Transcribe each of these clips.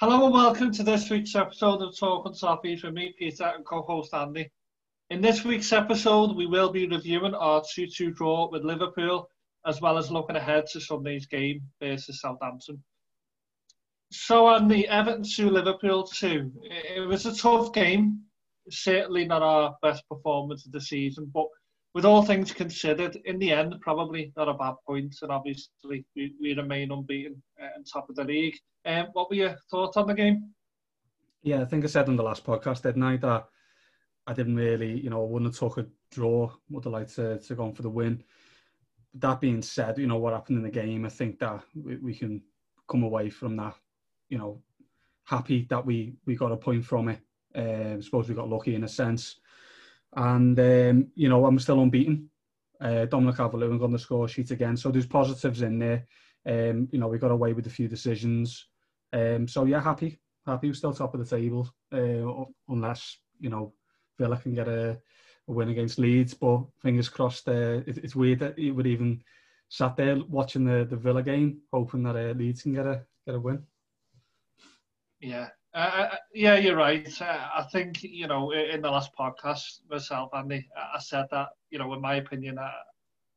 Hello and welcome to this week's episode of Talk Talking Toffees with me, Peter, and co-host Andy. In this week's episode, we will be reviewing our 2-2 draw with Liverpool, as well as looking ahead to Sunday's game versus Southampton. So on the Everton 2, Liverpool 2, it was a tough game. Certainly not our best performance of the season, but with all things considered, in the end, probably not a bad point, and obviously we, we remain unbeaten uh, on top of the league. Um, what were your thoughts on the game? Yeah, I think I said on the last podcast, didn't I, that I didn't really, you know, wouldn't have took a draw, would have liked to, to go for the win. That being said, you know, what happened in the game, I think that we, we can come away from that, you know, happy that we, we got a point from it. Uh, I suppose we got lucky in a sense and um, you know I'm still unbeaten. Uh, Dominic Calvert-Lewin on the score sheet again, so there's positives in there. Um, you know we got away with a few decisions, um, so yeah, happy, happy. We're still top of the table, uh, unless you know Villa can get a, a win against Leeds. But fingers crossed. Uh, it, it's weird that you would even sat there watching the, the Villa game, hoping that uh, Leeds can get a get a win. Yeah, uh, uh, yeah, you're right. Uh, I think you know in the last podcast myself, Andy, I said that you know, in my opinion, I,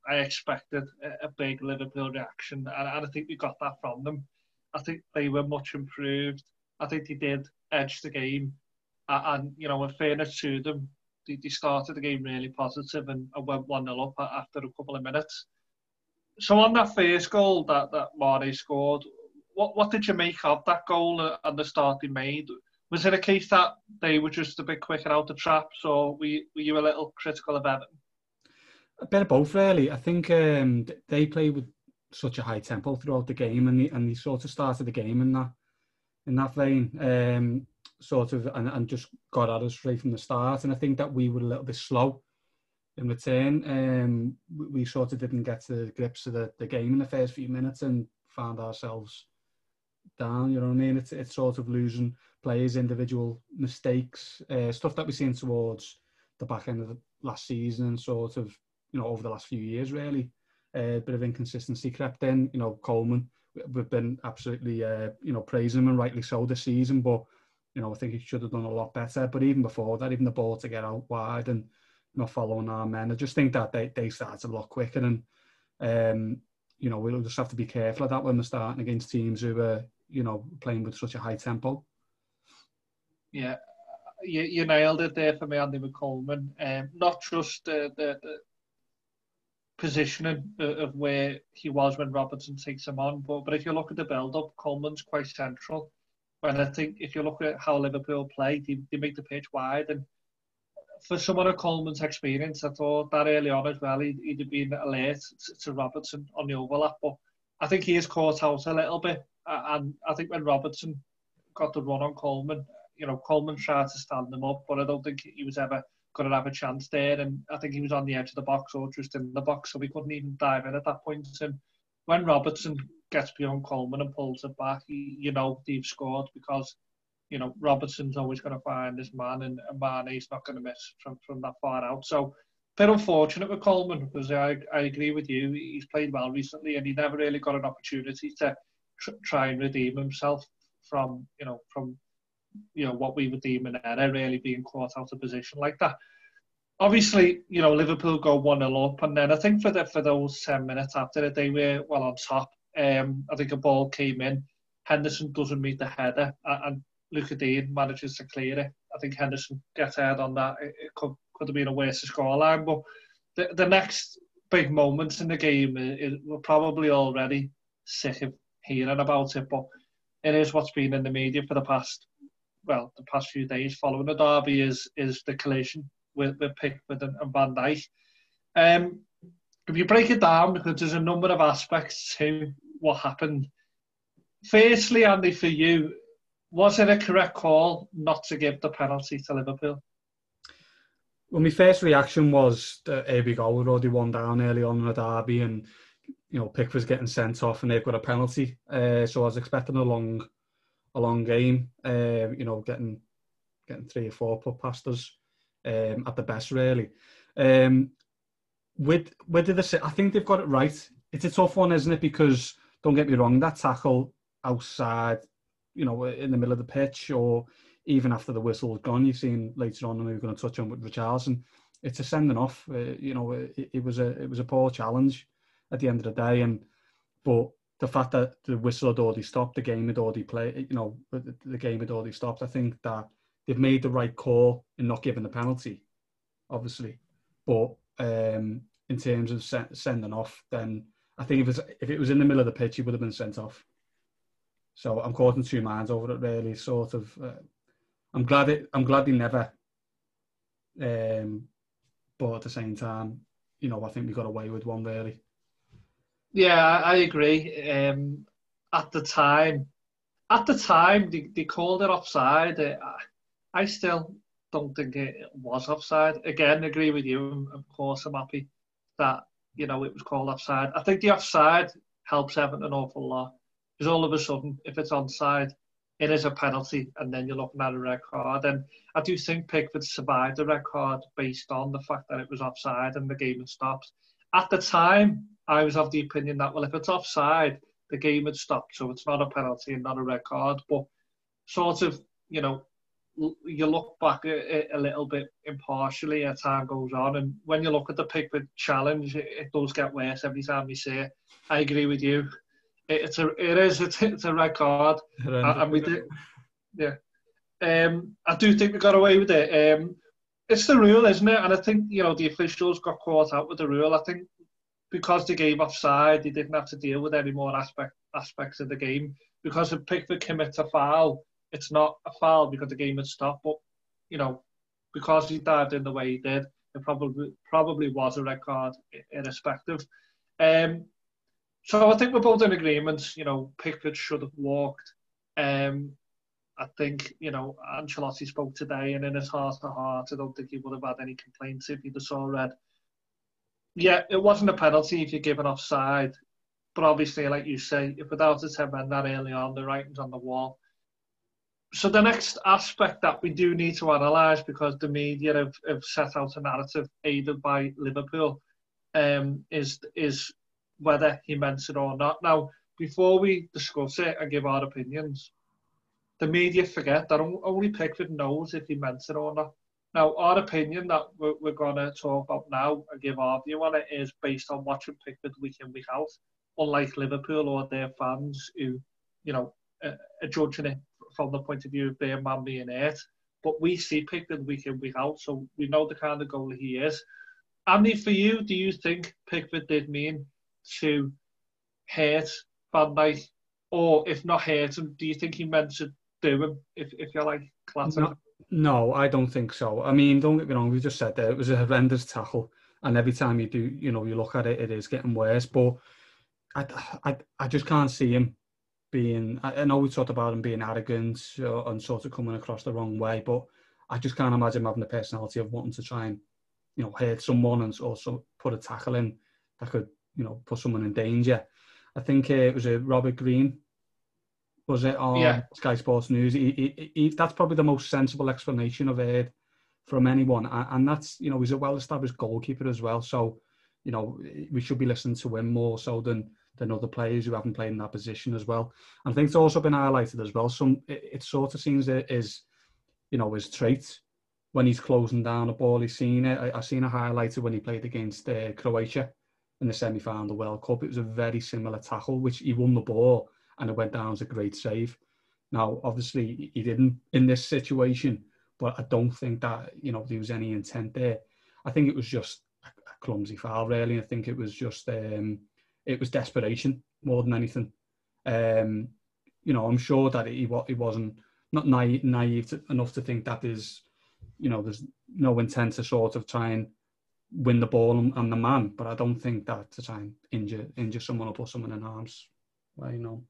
I expected a, big Liverpool reaction, and, and I think we got that from them. I think they were much improved. I think they did edge the game, and, and you know, in fairness to them, they, they started the game really positive and, and went one 0 up after a couple of minutes. So on that first goal that that Mane scored, what what did you make of that goal and the start they made? Was it a case that they were just a bit quicker out the traps, or were you, were you a little critical of Everton? A bit of both, really. I think um, they played with such a high tempo throughout the game, and they, and they sort of started the game in that in that vein, um, sort of, and, and just got at us straight from the start. And I think that we were a little bit slow in return. Um, we, we sort of didn't get to grips of the, the game in the first few minutes and found ourselves down. You know what I mean? It's it's sort of losing players' individual mistakes, uh, stuff that we've seen towards the back end of the last season, and sort of you know over the last few years really. A uh, bit of inconsistency crept in. You know, Coleman, we've been absolutely uh, you know praising him and rightly so this season, but you know I think he should have done a lot better. But even before that, even the ball to get out wide and not following our men, I just think that they they started a lot quicker and. Um, you know, we'll just have to be careful of that when we're starting against teams who are, you know, playing with such a high tempo. Yeah, you, you nailed it there for me, Andy McColeman. Um, not just the, the, positioning of where he was when Robertson takes him on, but but if you look at the build-up, Coleman's quite central. And I think if you look at how Liverpool play, they, they make the pitch wide. And for someone of Coleman's experience, I thought that early on as well, he'd, he'd have been alert to, Robertson on the overlap. But I think he is caught out a little bit and I think when Robertson got the run on Coleman, you know, Coleman tried to stand him up, but I don't think he was ever going to have a chance there. And I think he was on the edge of the box or just in the box, so we couldn't even dive in at that point. And when Robertson gets beyond Coleman and pulls it back, you know, they've scored because, you know, Robertson's always going to find his man and, and not going to miss from, from that far out. So, bit unfortunate with Coleman because I, I agree with you. He's played well recently and he never really got an opportunity to tr- try and redeem himself from you know from you know what we would deem an error, really being caught out of position like that. Obviously, you know Liverpool go one 0 up, and then I think for the for those ten minutes after it, they were well on top. Um, I think a ball came in. Henderson doesn't meet the header, and Lucas Digne manages to clear it. I think Henderson gets ahead on that. It, it could could have been a worse scoreline, but the the next big moments in the game, it, it, we're probably already sick of hearing about it, but it is what's been in the media for the past, well, the past few days following the derby is is the collision with, with Pickford and, and Van Dijk. Um, if you break it down, because there's a number of aspects to what happened. Firstly, Andy, for you, was it a correct call not to give the penalty to Liverpool? Well, my first reaction was that here we go, we're already one down early on in the derby, and you know, Pickford's getting sent off and they've got a penalty. Uh, so I was expecting a long, a long game. Uh, you know, getting getting three or four put past us um, at the best, really. Um, with where did they I think they've got it right. It's a tough one, isn't it? Because don't get me wrong, that tackle outside you know, in the middle of the pitch or even after the whistle's gone. You've seen later on, and we are going to touch on with Richarlison. It's a sending off. Uh, you know, it, it, was a it was a poor challenge at the end of the day, and but the fact that the whistle had already stopped, the game had already played. You know, the, the game had already stopped. I think that they've made the right call in not giving the penalty, obviously, but um, in terms of sending off, then I think if, it was, if it was in the middle of the pitch, he would have been sent off. So I'm caught in two minds over it. Really, sort of. Uh, I'm glad it. I'm glad he never. Um, but at the same time, you know, I think we got away with one really. Yeah, I agree. Um, at the time, at the time, they, they called it offside. Uh, I still don't think it was offside. Again, agree with you. Of course, I'm happy that you know it was called offside. I think the offside helps Everton an awful lot because all of a sudden, if it's onside, it is a penalty, and then you're looking at a red card. And I do think Pickford survived the red card based on the fact that it was offside and the game had stopped. At the time, I was of the opinion that well, if it's offside, the game had stopped, so it's not a penalty and not a red card. But sort of, you know, you look back a, a, little bit impartially as time goes on, and when you look at the Pickford challenge, it, it does get worse every time you see it. I agree with you. It, it's a it is it's, it's a red card, and we did, yeah. Um, I do think we got away with it. Um, it's the rule, isn't it? And I think you know the officials got caught out with the rule. I think because they gave offside, they didn't have to deal with any more aspect aspects of the game. Because if Pickford commits a foul, it's not a foul because the game had stopped. But you know, because he dived in the way he did, it probably probably was a red card, irrespective. Um, so I think we're both in agreement. You know, Pickford should have walked. Um, I think you know Ancelotti spoke today, and in his heart to heart, I don't think he would have had any complaints if he'd have saw red. Yeah, it wasn't a penalty if you're given offside, but obviously, like you say, if without a ten men that early on, the writing's on the wall so the next aspect that we do need to analyse because the media have, have set out a narrative aided by Liverpool um, is is whether he meant it or not. Now, before we discuss it and give our opinions, the media forget that only Pickford knows if he meant it or not. Now, our opinion that we're, we're going to talk about now and give our view on it is based on watching Pickford week in, week out, unlike Liverpool or their fans who, you know, are, judging it from the point of view of being man being it. But we see Pickford week in, week out, so we know the kind of goalie he is. Andy, for you, do you think Pickford did mean to hurt Van Dijk? Or if not hurt him, do you think he meant to do him, if, if you're like clatter? No, no, I don't think so. I mean, don't get me wrong, we just said that it was a horrendous tackle. And every time you do, you know, you look at it, it is getting worse. But I, I, I just can't see him being, I know we talked about him being arrogant uh, and sort of coming across the wrong way, but I just can't imagine him having the personality of wanting to try and, you know, hurt someone and also put a tackle in that could, you know, put someone in danger. I think uh, it was a Robert Green, was it on yeah. Sky Sports News? He, he, he, that's probably the most sensible explanation I've heard from anyone, and that's you know he's a well-established goalkeeper as well. So, you know, we should be listening to him more so than than other players who haven't played in that position as well. And I think it's also been highlighted as well. Some it, it sort of seems that is, you know, his trait when he's closing down a ball. He's seen it. I, have seen a highlighter when he played against uh, Croatia in the semi-final of the World Cup. It was a very similar tackle, which he won the ball and it went down as a great save. Now, obviously, he didn't in this situation, but I don't think that you know there was any intent there. I think it was just a, clumsy foul, really. I think it was just um, it was desperation more than anything. Um, you know, I'm sure that he he wasn't not naive, naive to, enough to think that there's, you know, there's no intent to sort of try and win the ball and, and the man. But I don't think that to try and injure injure someone or put someone in harm's way. You know.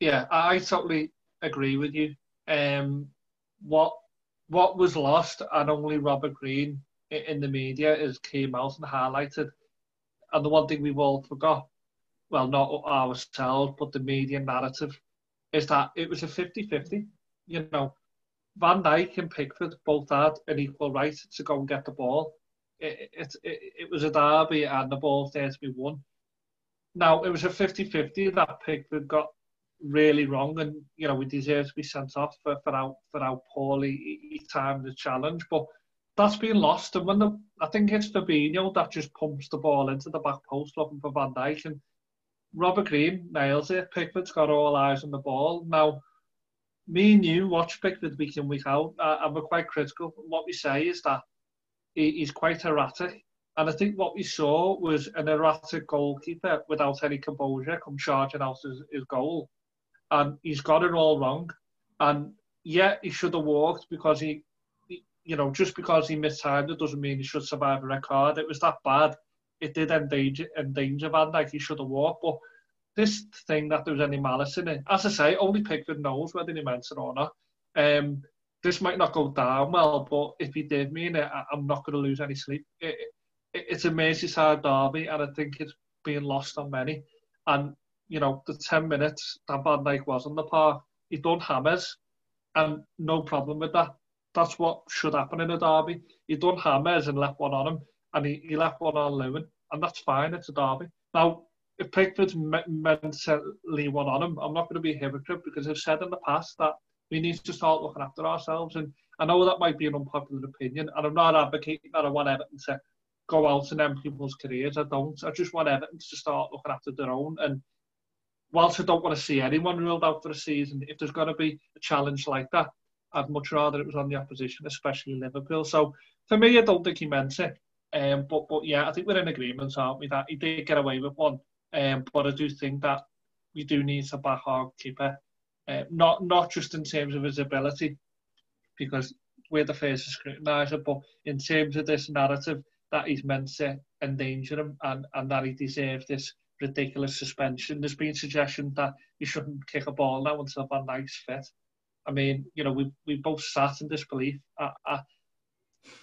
Yeah, I totally agree with you. Um, what what was lost, and only Robert Green in the media is came out and highlighted and the one thing we've all forgot, well, not ourselves, but the media narrative, is that it was a 50-50. You know, Van Dijk and Pickford both had an equal right to go and get the ball. It, it, it, was a derby and the ball there to be won. Now, it was a 50-50 that Pickford got really wrong, and you know we deserve to be sent off for, for how for how poorly he timed the challenge. But that's been lost, and when the I think it's Fabinho that just pumps the ball into the back post looking for Van Dijk, and Robert Green nails it. Pickford's got all eyes on the ball now. Me and you watch Pickford week in week out, uh, and we're quite critical. What we say is that he's quite erratic. And I think what we saw was an erratic goalkeeper without any composure come charging out his, his goal and he's got it all wrong. And yeah, he should have walked because he, he you know, just because he missed mistimed it doesn't mean he should survive a red card. It was that bad. It did endanger, endanger Van Dijk. He should have walked. But this thing that there was any malice in it, as I say, only Pickford knows whether he meant it or not. Um, this might not go down well, but if he did mean it, I'm not going to lose any sleep. It, it, it's a Merseyside derby, and I think it's being lost on many. And you know, the 10 minutes that Van Dijk was on the park, he done hammers, and no problem with that. That's what should happen in a derby. He done hammers and left one on him, and he, he left one on Lewin, and that's fine, it's a derby. Now, if Pickford's mentally one on him, I'm not going to be a hypocrite because I've said in the past that we need to start looking after ourselves. And I know that might be an unpopular opinion, and I'm not advocating that I want Everton to go out and end people's careers. I don't. I just want Everton to start looking after their own and whilst I don't want to see anyone ruled out for a season, if there's going to be a challenge like that, I'd much rather it was on the opposition, especially Liverpool. So for me, I don't think he meant it. Um, but but yeah, I think we're in agreement, aren't we? That he did get away with one. Um, but I do think that we do need to back our keeper, uh, not not just in terms of his ability, because we're the first to scrutinise it, but in terms of this narrative that he's meant to endanger him and, and that he deserves this ridiculous suspension. There's been suggestion that he shouldn't kick a ball now until Van Dijk's fit. I mean, you know, we we both sat in disbelief at, at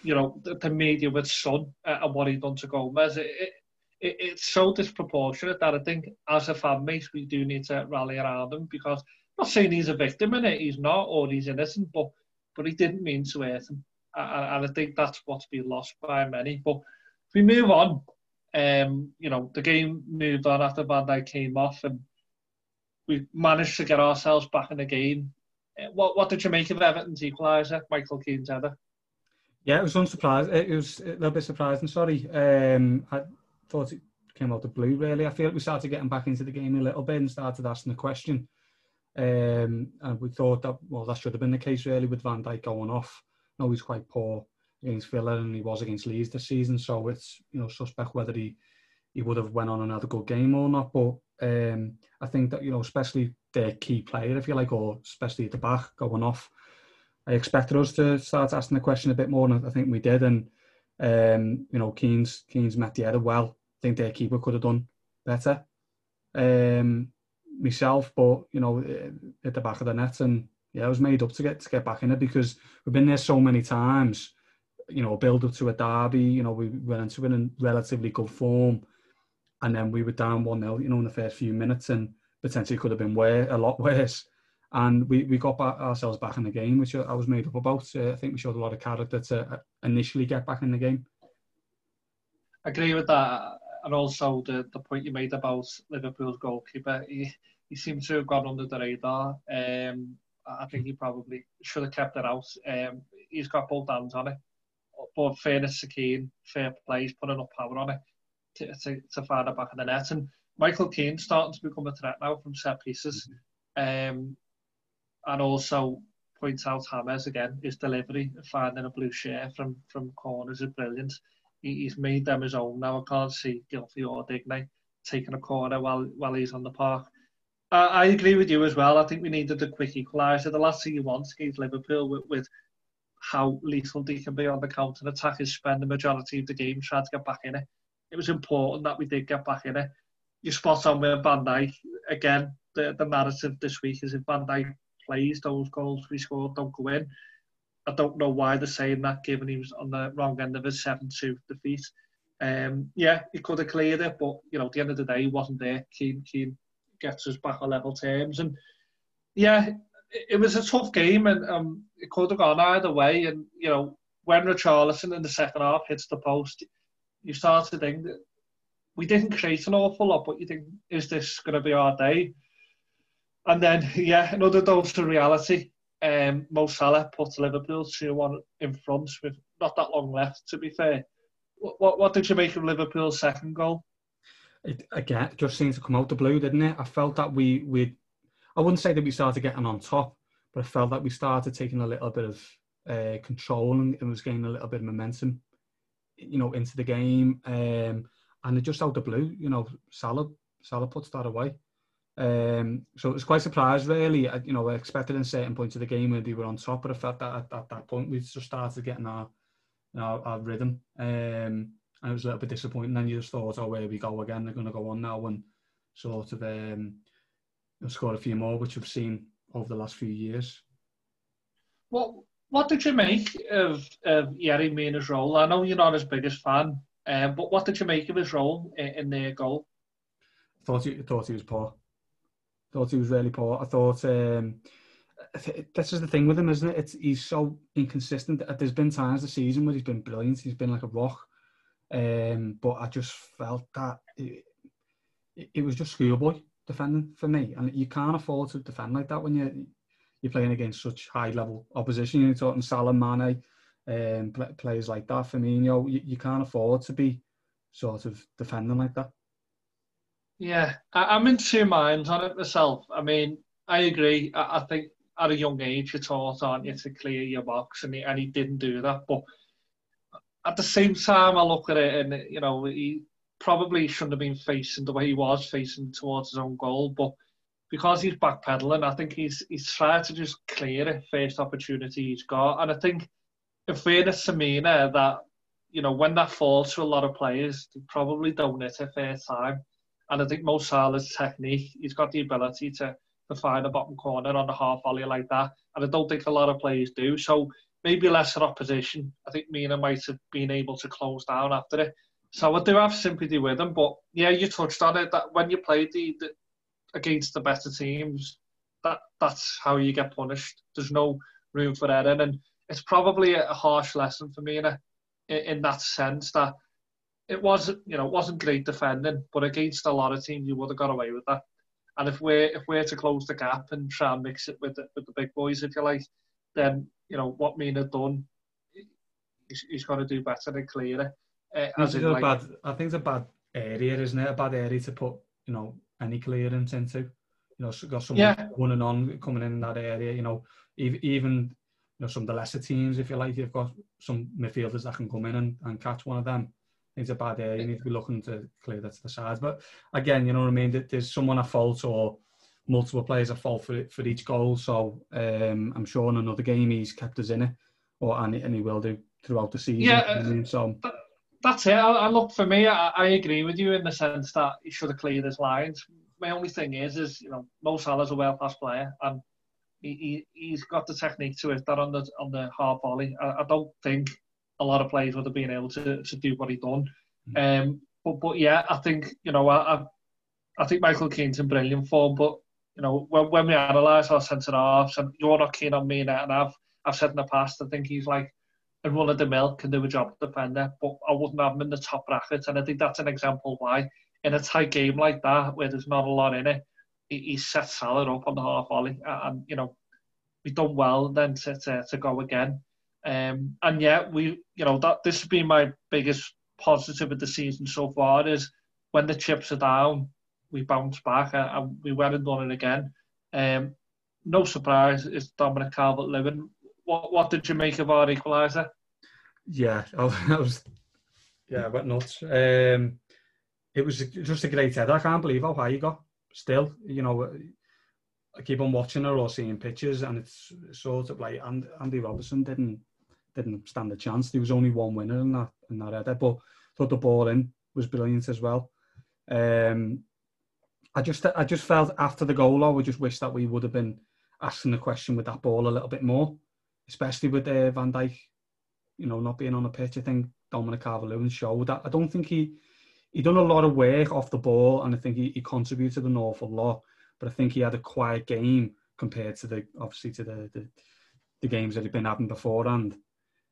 you know, the, the media with Son uh, and what he'd done to Gomez. It, it, it, it's so disproportionate that I think as a fan base we do need to rally around him because not saying he's a victim in it, he's not, or he's innocent, but but he didn't mean to hurt him. And I think that's what's been lost by many. But if we move on, um, you know, the game moved on after Van Dijk came off, and we managed to get ourselves back in the game. Uh, what what did you make of Everton's equaliser, Michael Keane's header? Yeah, it was unsurprised. It was a little bit surprising. Sorry, um, I thought it came out of blue. Really, I feel like we started getting back into the game a little bit and started asking the question. Um, and we thought that well, that should have been the case really with Van Dijk going off. No, he's quite poor against Villa and he was against Leeds this season. So it's you know suspect whether he he would have went on another good game or not. But um, I think that you know especially their key player, if you like, or especially at the back going off. I expected us to start asking the question a bit more, and I think we did. And um, you know, Keane's Keane's met the other well. I think their keeper could have done better. Um, myself, but you know, at the back of the net, and yeah, I was made up to get to get back in it because we've been there so many times you know, build up to a derby. You know, we went into it in relatively good form, and then we were down one 0 You know, in the first few minutes, and potentially could have been way a lot worse. And we, we got back, ourselves back in the game, which I was made up about. I think we showed a lot of character to uh, initially get back in the game. I agree with that, and also the, the point you made about Liverpool's goalkeeper. He, he seems to have gone under the radar. Um, I think he probably should have kept it out. Um, he's got both hands on it but fairness to Keane, fair play, he's putting enough power on it to, to, to find it back in the net. And Michael Keane starting to become a threat now from set pieces. Um, and also points out Hammers again, his delivery, finding a blue shirt from, from corners is brilliant. he's made them his own now. I can't see Guilty or Dignay taking a corner while, while he's on the park. I, I agree with you as well. I think we needed a quick equaliser. The last thing you want against Liverpool with, with how lethal they can be on the counter attack is spend the majority of the game trying to get back in it. It was important that we did get back in it. You spot on with Van Dijk. Again, the, the narrative this week is if Van Dijk plays, those goals we scored don't go in. I don't know why they're saying that, given he was on the wrong end of his 7-2 defeat. Um, yeah, he could have cleared it, but you know, at the end of the day, he wasn't there. Keane, Keane gets us back on level terms, and yeah, it was a tough game, and um, it could have gone either way. And you know, when Richarlison in the second half hits the post, you start to think that we didn't create an awful lot, but you think, is this going to be our day? And then, yeah, another dose of reality. Um, Mo Salah put Liverpool 2 1 in front with not that long left, to be fair. What, what did you make of Liverpool's second goal? It, again, it just seemed to come out the blue, didn't it? I felt that we, we, I wouldn't say that we started getting on top, but I felt that we started taking a little bit of uh, control and it was gaining a little bit of momentum, you know, into the game. Um, and it just out the blue, you know, Salah, Salah puts that away. Um, so it was quite surprised, really. I, you know, I expected in certain points of the game when they were on top, but I felt that at, at that point we just started getting our, you know, our rhythm. Um, and it was a little bit disappointing. And you just thought, oh, where we go again? They're going to go on now and sort of um, score a few more, which we've seen over the last few years. What What did you make of, of Yerry Mina's role? I know you're not his biggest fan, um, but what did you make of his role in, in their goal? Thought he thought he was poor. Thought he was really poor. I thought um, this is the thing with him, isn't it? It's he's so inconsistent. There's been times this season where he's been brilliant. He's been like a rock, um, but I just felt that it, it was just schoolboy defending for me, and you can't afford to defend like that when you you're playing against such high level opposition. You're talking Salah, Mane, um, players like that. for Firmino, you, you can't afford to be sort of defending like that. Yeah, I, am in two minds on it myself. I mean, I agree. I, I, think at a young age you're taught, aren't you, to clear your box, and he, and he didn't do that. But at the same time, I look at it, and you know, he probably shouldn't have been facing the way he was facing towards his own goal. But because he's backpedaling, I think he's he's tried to just clear it first opportunity he's got. And I think, in fairness to Mina, that you know when that falls to a lot of players, they probably don't hit it first time. And I think Mo Salah's technique, he's got the ability to, to find a bottom corner on a half volley like that. And I don't think a lot of players do. So maybe lesser opposition. I think Mina might have been able to close down after it. So I do have sympathy with him. But yeah, you touched on it that when you play the, the against the better teams, that that's how you get punished. There's no room for error, and it's probably a harsh lesson for me in, in that sense that it wasn't, you know it wasn't great defending, but against a lot of teams you would have got away with that. And if we're if we're to close the gap and try and mix it with the, with the big boys, if you like, then you know what Mina done, he's, he's got to do better and clear it. Uh, as in, like, bad, I think it's a bad area, isn't it? A bad area to put you know any clearance into. You know, got someone yeah. running on coming in that area. You know, even you know some of the lesser teams, if you like, you've got some midfielders that can come in and, and catch one of them it's a bad area. You need to be looking to clear that to the sides. But again, you know what I mean. There's someone at fault or multiple players at fault for for each goal. So um, I'm sure in another game he's kept us in it, or and, and he will do throughout the season. Yeah, I mean, so that's it. I, I, look for me. I, I, agree with you in the sense that he should have cleared his lines. My only thing is, is you know, Mo Salah's a world class player and. He, he, has got the technique to it that on the on the hard volley. I, I don't think a lot of players would have been able to, to do what he done. Mm. Um, but but yeah, I think you know I I think Michael Keane's in brilliant form. But you know when, when we analyse our centre halves, and you're not keen on me, and I've I've said in the past, I think he's like a run of the mill can do a job defender, but I wouldn't have him in the top bracket. And I think that's an example why in a tight game like that, where there's not a lot in it, he, he sets Salah up on the half volley, and you know we've done well then to, to, to go again. Um, and yeah, we, you know, that this has been my biggest positive of the season so far is when the chips are down, we bounce back and we went and done it again. Um, no surprise, it's Dominic Calvert-Lewin. What what did you make of our equaliser? Yeah, I was yeah, but nuts. Um, it was just a great header. I can't believe how high he got. Still, you know, I keep on watching her or seeing pictures, and it's sort of like Andy Robertson didn't didn't stand a chance. There was only one winner in that in that header, but thought the ball in was brilliant as well. Um, I just I just felt after the goal, I would just wish that we would have been asking the question with that ball a little bit more, especially with uh, Van Dijk, you know, not being on the pitch. I think Dominic Calvert-Lewin showed that. I don't think he he done a lot of work off the ball, and I think he, he contributed an awful lot. But I think he had a quiet game compared to the obviously to the the, the games that he'd been having beforehand.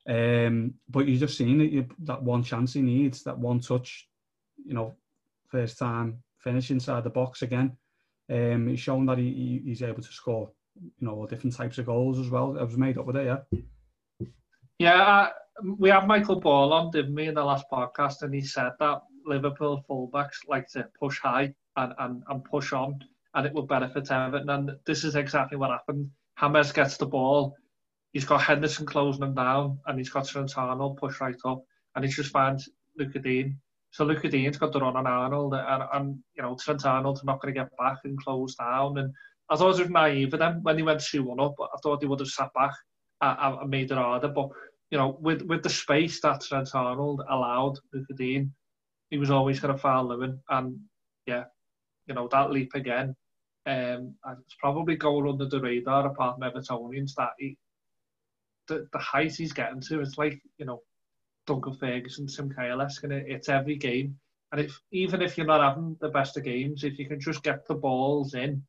Um, but you're just seeing that you, that one chance he needs, that one touch, you know, first time finish inside the box again. Um, he's shown that he, he, he's able to score, you know, different types of goals as well. It was made up with it, yeah. Yeah, uh, we have Michael Ball on, didn't we, in the last podcast, and he said that Liverpool fullbacks like to push high and, and, and push on, and it will benefit Everton. And this is exactly what happened. Hammers gets the ball, he's got Henderson closing him down, and he's got Trent Arnold push right up, and he just finds Lucas Digne. So Lucas Digne's got the run on Arnold, and, and you know Trent Arnold's not going to get back and close down. And I thought it was naive of them when they went 2 1 up. I thought they would have sat back and, and made it harder. But you know, with with the space that Trent Arnold allowed Lucas Digne, he was always going to foul Lewin. And yeah, you know that leap again. Um, it's probably going under the radar apart from Evertonians that he, the, the height he's getting to, it's like, you know, Duncan Ferguson, Tim Cahill-esque, and it, it's every game. And if even if you're not having the best of games, if you can just get the balls in,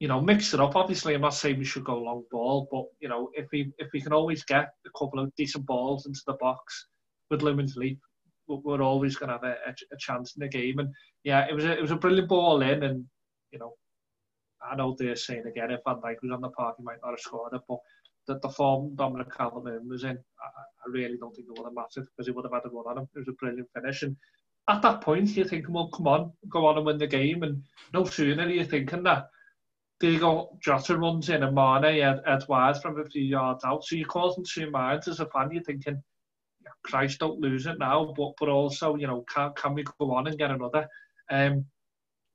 you know, mix it up. Obviously, I'm not saying we should go long ball, but you know, if we if we can always get a couple of decent balls into the box with Lewin's leap, we're always going to have a, a, a, chance in the game. And yeah, it was a, it was a brilliant ball in, and you know, I know they're saying again if Van Dijk was on the park, he might not have scored it, but the, the form Dominic Calvert was in, I, I really don't think it would have mattered because he would have had a run on him. It was a brilliant finish. And at that point, you're thinking, well, come on, go on and win the game. And no sooner are you thinking that, there you go, Jota runs in and Mane Ed, Edwards from a few yards out. So you're causing two minds as a fan. You're thinking, Christ, don't lose it now. But but also, you know, can, can we go on and get another? Um,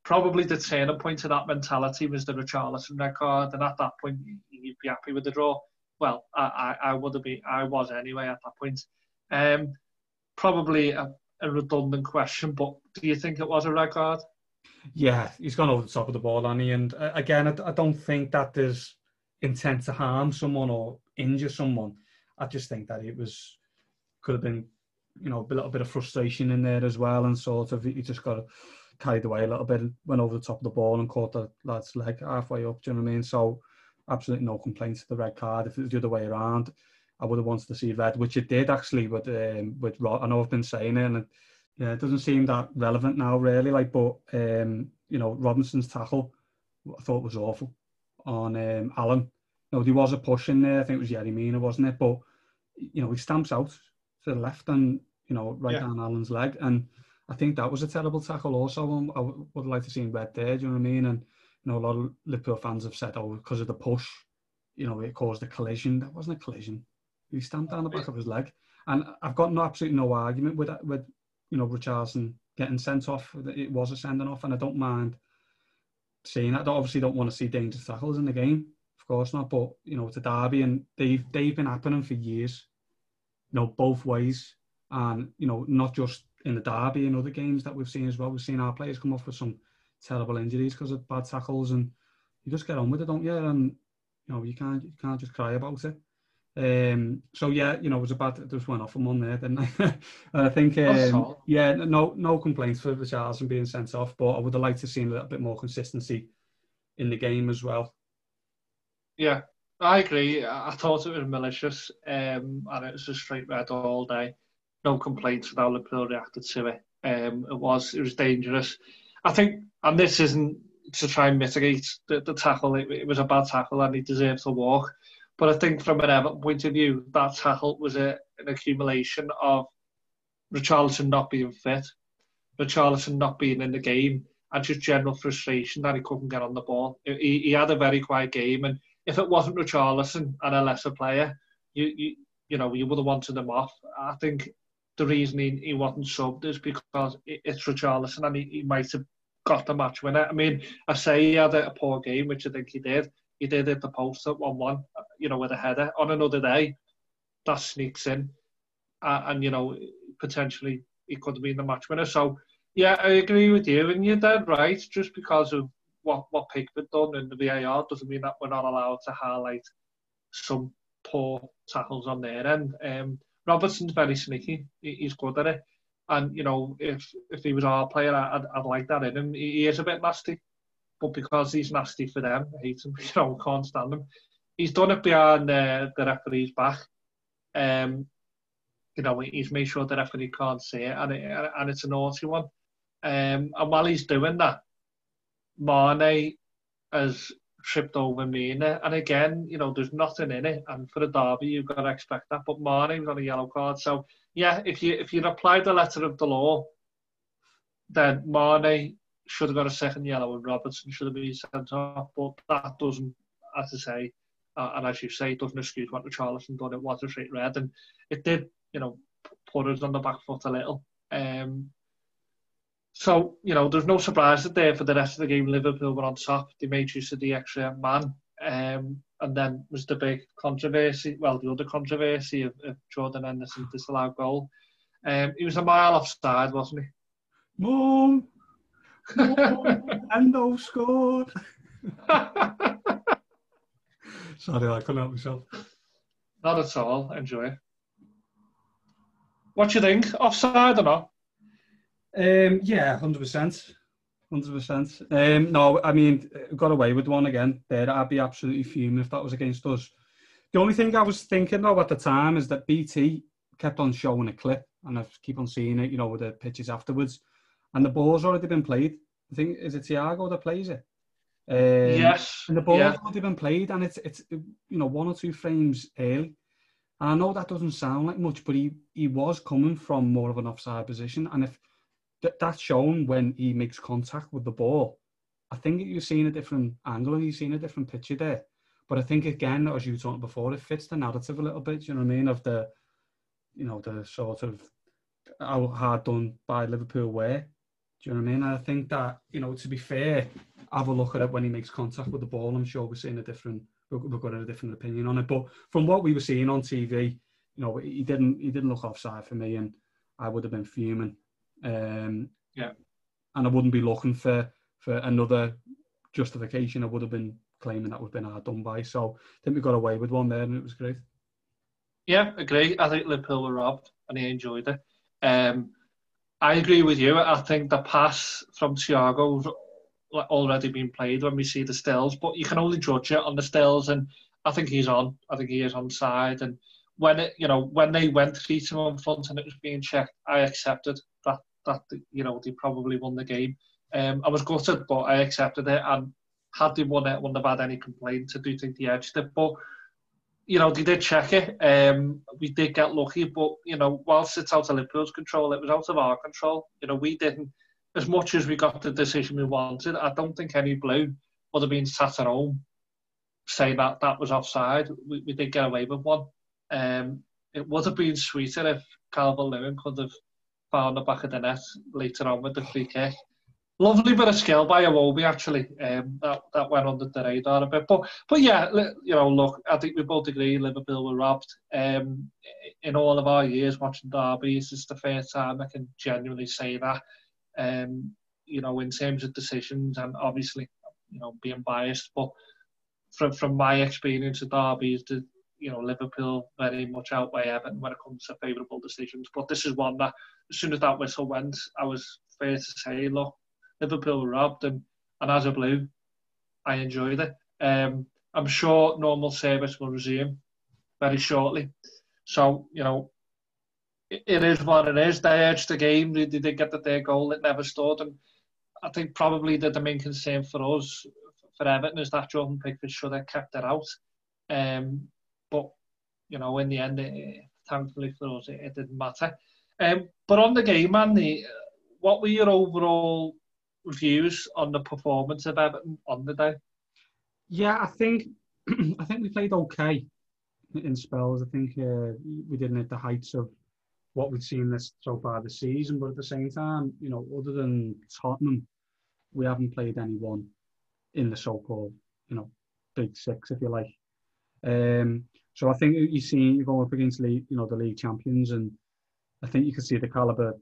probably the turning point of that mentality was the Richarlison record. And at that point, you'd be happy with the draw well, I, I, I would have been, I was anyway at that point. Um, probably a, a redundant question, but do you think it was a red card? Yeah, he's gone over the top of the ball, Annie. And uh, again, I, I don't think that there's intent to harm someone or injure someone. I just think that it was could have been, you know, a little bit of frustration in there as well, and sort of he just got carried away a little bit, went over the top of the ball and caught the lad's leg halfway up. Do you know what I mean? So absolutely no complaints to the red card. If it was the other way around, I would have wanted to see red, which it did actually. With um, with I know I've been saying it, and it, yeah, it doesn't seem that relevant now, really. Like, but um, you know, Robertson's tackle, I thought was awful on um, Allen. You know, there was a push in there. I think it was Yerry Mina, wasn't it? But you know, he stamps out to the left and you know right yeah. down Allen's leg, and I think that was a terrible tackle. Also, I would like to see red there. Do you know what I mean? And you know, a lot of Liverpool fans have said, oh, because of the push, you know, it caused a collision. That wasn't a collision. He stamped down the back of his leg. And I've got no absolutely no argument with that, with you know Richarlison getting sent off. It was a sending off, and I don't mind seeing that. I obviously don't want to see dangerous tackles in the game, of course not. But you know, it's a derby, and they've they've been happening for years. You know, both ways, and you know, not just in the derby and other games that we've seen as well. We've seen our players come off with some terrible injuries because of bad tackles, and you just get on with it, don't you? And you know you can't you can't just cry about it. Um, so yeah, you know, it was a bad. Just went off on one there, didn't I? I think, um, yeah, no, no complaints for Richarlison being sent off, but I would have liked to see a little bit more consistency in the game as well. Yeah, I agree. I thought it was malicious, um, and it was a straight red all day. No complaints how Liverpool reacted to it. Um, it was it was dangerous. I think, and this isn't to try and mitigate the, the tackle. It, it, was a bad tackle and he deserved to walk. But I think from an Everton point of view, that tackle was a, an accumulation of Richarlison not being fit, Richarlison not being in the game, and just general frustration that he couldn't get on the ball. He, he had a very quiet game, and if it wasn't Richarlison and a lesser player, you you you know you would have wanted him off. I think the reason he, he wasn't subbed is because it's Richarlison and he, he might have got the match winner. I mean, I say he had a, poor game, which I think he did. He did at the post at 1 1, you know, with a header. On another day, that sneaks in. Uh, and, you know, potentially he could have been the match winner. So, yeah, I agree with you. And you're dead right. Just because of what, what Pickford done in the VAR doesn't mean that we're not allowed to highlight some poor tackles on their end. Um, Robertson's very sneaky. He's good at it. And, you know, if if he was our player, I'd, I'd like that in him. He is a bit nasty. But because he's nasty for them, I hate him, you know, can't stand him. He's done it behind uh, the referee's back. Um, you know, he's made sure the referee can't see it, and, it, and it's a naughty one. Um, and while he's doing that, Mane has tripped over Mina. And again, you know, there's nothing in it. And for a derby, you've got to expect that. But Mane got a yellow card. So, yeah, if you if you'd applied the letter of the law, then Mane should have got a second yellow and Robertson should have been sent off. But that doesn't, as I say, uh, and as you say, it doesn't excuse what Richarlison done. It was a straight red. And it did, you know, put us on the back foot a little. Um, so, you know, there's no surprise that there for the rest of the game. Liverpool were on top. They made use of the extra man. Um, and then was the big controversy, well, the other controversy of, of Jordan Henderson disallowed goal. Um, he was a mile offside, wasn't he? Mom! Mom! Hendo scored! Sorry, I couldn't help myself. Not at all. Enjoy it. What do you think? Offside or not? Um, yeah, hundred percent, hundred percent. Um, no, I mean, got away with one again. There, I'd be absolutely fuming if that was against us. The only thing I was thinking though at the time is that BT kept on showing a clip, and I keep on seeing it, you know, with the pitches afterwards, and the ball's already been played. I think is it Thiago that plays it. Um, yes. And the ball's yeah. already been played, and it's it's you know one or two frames early. And I know that doesn't sound like much, but he he was coming from more of an offside position, and if that, that's shown when he makes contact with the ball. I think you're seeing a different angle and you're seeing a different picture there. But I think again, as you talked before, it fits the narrative a little bit. you know what I mean? Of the, you know, the sort of how hard done by Liverpool were. Do you know what I mean? And I think that you know, to be fair, have a look at it when he makes contact with the ball. I'm sure we're seeing a different, we've got a different opinion on it. But from what we were seeing on TV, you know, he didn't he didn't look offside for me, and I would have been fuming um, yeah. And I wouldn't be looking for for another justification. I would have been claiming that we've been hard done by. So I think we got away with one there, and it was great. Yeah, agree. I think Liverpool were robbed, and he enjoyed it. Um, I agree with you. I think the pass from Thiago's already been played when we see the stills, but you can only judge it on the stills, and I think he's on. I think he is on side, and when it, you know, when they went three to in front and it was being checked, I accepted that you know they probably won the game. Um, I was gutted, but I accepted it. And had they won it, wouldn't have had any complaints. I do think they edged it, but you know they did check it. Um, we did get lucky, but you know whilst it's out of Liverpool's control, it was out of our control. You know we didn't as much as we got the decision we wanted. I don't think any blue would have been sat at home saying that that was offside. We, we did get away with one. Um, it would have been sweeter if Calvert Lewin could have found the back of the net later on with the free kick. Lovely bit of skill by Iwobi actually. Um, that that went under the radar a bit, but but yeah, you know, look, I think we both agree Liverpool were robbed. Um, in all of our years watching derbies, it's the first time I can genuinely say that. Um, you know, in terms of decisions, and obviously, you know, being biased, but from from my experience of derbies, the you know Liverpool very much outweigh Everton when it comes to favourable decisions. But this is one that as soon as that whistle went, I was fair to say, look, Liverpool robbed, and, and as a blue, I enjoyed it. Um, I'm sure normal service will resume very shortly. So you know, it, is what it is. They edged the game. They, they did get the goal. It never stood, and I think probably the, the main concern for us, for Everton, is that Jordan Pickford should have kept it out. Um, but you know, in the end, it, thankfully for us, it, it didn't matter. Um, but on the game, Andy, what were your overall views on the performance of Everton on the day? Yeah, I think I think we played okay in spells. I think uh, we didn't hit the heights of what we've seen this so far this season, but at the same time, you know, other than Tottenham, we haven't played anyone in the so-called, you know, big six, if you like. Um, so I think you see you go up against league, you know, the league champions, and I think you can see the caliber,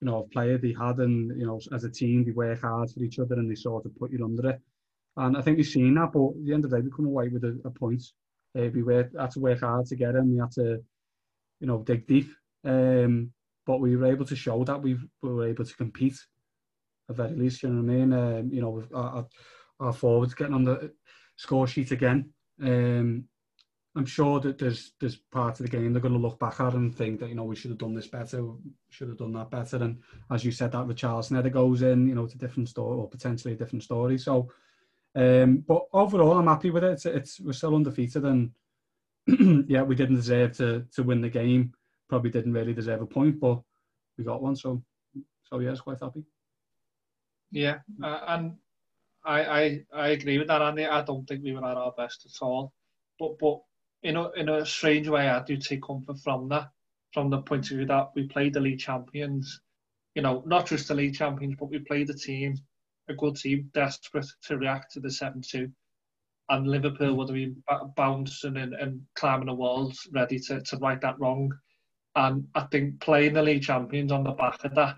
you know, of player they had, and you know, as a team, they work hard for each other, and they sort of put you under it. And I think we've seen that, but at the end of the day, we come away with a, a point. Uh, we worked, had to work hard to get him. We had to, you know, dig deep. Um, but we were able to show that we were able to compete at very least. You know what I mean? Um, you know, our, our forwards getting on the score sheet again. Um, I'm sure that there's there's parts of the game they're going to look back at and think that you know we should have done this better, should have done that better. And as you said, that with Charles Nether goes in, you know, it's a different story or potentially a different story. So Um, but overall, I'm happy with it. It's, it's we're still undefeated, and yeah, we didn't deserve to to win the game. Probably didn't really deserve a point, but we got one. So, so yeah, it's quite happy. Yeah, uh, and I, I I agree with that, Andy. I don't think we were at our best at all. But but in a in a strange way, I do take comfort from that, from the point of view that we played the league champions. You know, not just the league champions, but we played a team, a good team, desperate to react to the seven two, and Liverpool would have been bouncing and, and climbing the walls, ready to to right that wrong. And I think playing the league champions on the back of that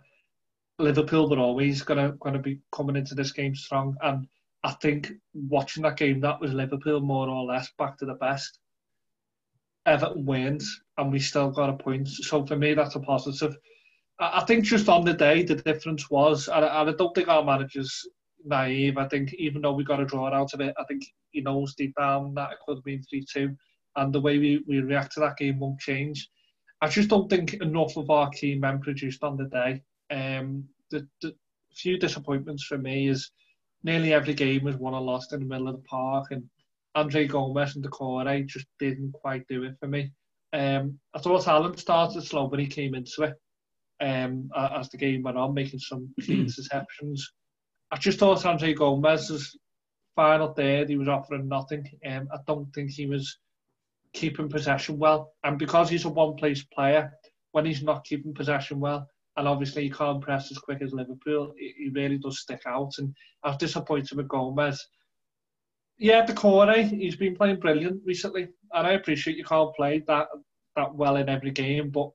Liverpool were always gonna gonna be coming into this game strong, and I think watching that game, that was Liverpool more or less back to the best. Everton wins, and we still got a point. So for me, that's a positive. I think just on the day, the difference was, and I don't think our manager's naive. I think even though we got a draw out of it, I think he knows deep down that it could have been 3 2. And the way we, we react to that game won't change. I just don't think enough of our key men produced on the day. Um, the, the few disappointments for me is nearly every game was won or lost in the middle of the park, and Andre Gomes and Doucouré just didn't quite do it for me. Um, I thought Allen started slow when he came into it um, as the game went on, making some clean interceptions. I just thought Andre Gomes's final third, he was offering nothing. Um, I don't think he was keeping possession well. And because he's a one place player, when he's not keeping possession well, and obviously he can't press as quick as Liverpool. He, really does stick out, and I was disappointed with Gomes. Yeah, the Doucouré, he's been playing brilliant recently, and I appreciate you can't play that that well in every game, but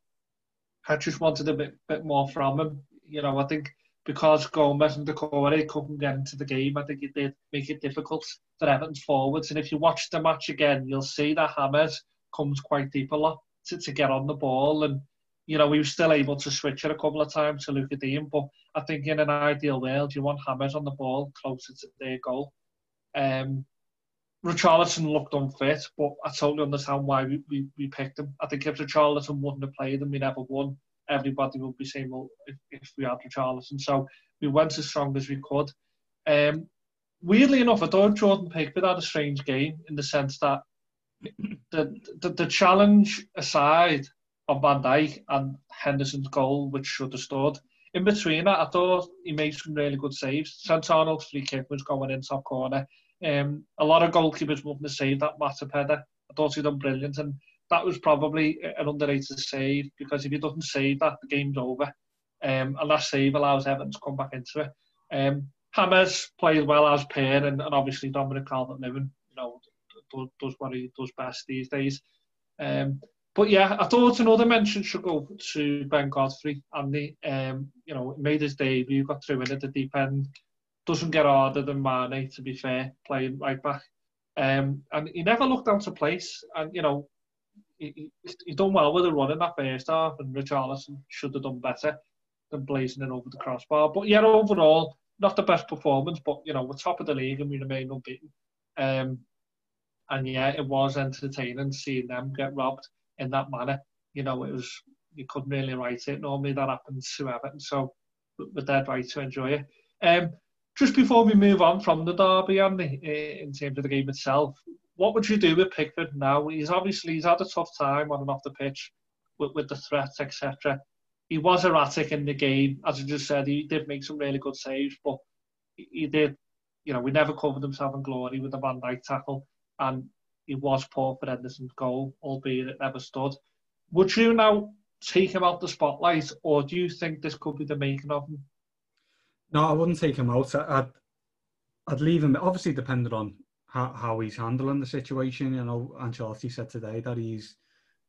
I just wanted a bit bit more from him. You know, I think because Gomes and the Doucouré couldn't get into the game, I think it did make it difficult for Everton's forwards. And if you watch the match again, you'll see that James comes quite deep a lot to, to get on the ball and you know, we were still able to switch it a couple of times to Lucas Digne, but I think in an ideal world, you want Hames on the ball closer to their goal. Um, Richarlison looked unfit, but I totally understand why we, we, we picked him. I think if Richarlison wouldn't have played him, we never won. Everybody would be saying, well, if, if we had Richarlison. So we went as strong as we could. Um, weirdly enough, I thought Jordan Pickford had a strange game in the sense that the, the, the challenge aside, on Van Dijk and Henderson's goal, which should have stood. In between that, I thought he made some really good saves. Trent Arnold's free kick was going in top corner. Um, a lot of goalkeepers wouldn't have saved that Matip header. I thought he'd done brilliant, and that was probably an underrated save because if he doesn't save that, the game's over. Um, and that save allows Everton to come back into it. Um, James played well as pair, and, and obviously Dominic Calvert-Lewin, you know, does, does what he does best these days. Um, but yeah, I thought another mention should go to Ben Godfrey. Andy, um, you know, made his debut, got through in at the deep end. Doesn't get harder than Mane, to be fair, playing right back. Um, and he never looked out of place. And you know, he, he, he done well with the run in that first half, and Richarlison should have done better than blazing it over the crossbar. But yeah, overall, not the best performance, but you know, we're top of the league and we remain unbeaten. Um, and yeah, it was entertaining seeing them get robbed in that manner. You know, it was you couldn't really write it. Normally that happens to Everton, so we're dead right to enjoy it. Um, just before we move on from the derby, Andy, in terms of the game itself, what would you do with Pickford now? He's obviously he's had a tough time on and off the pitch with, with the threats, etc. He was erratic in the game, as I just said. He did make some really good saves, but he did, you know, we never covered himself in glory with the Van Dijk tackle, and he was poor for Henderson's goal, albeit it never stood. Would you now take him out the spotlight, or do you think this could be the making of him? No, I wouldn't take him out. I'd, I'd leave him. Obviously, depending on how, how he's handling the situation. You know, Ancelotti said today that he's,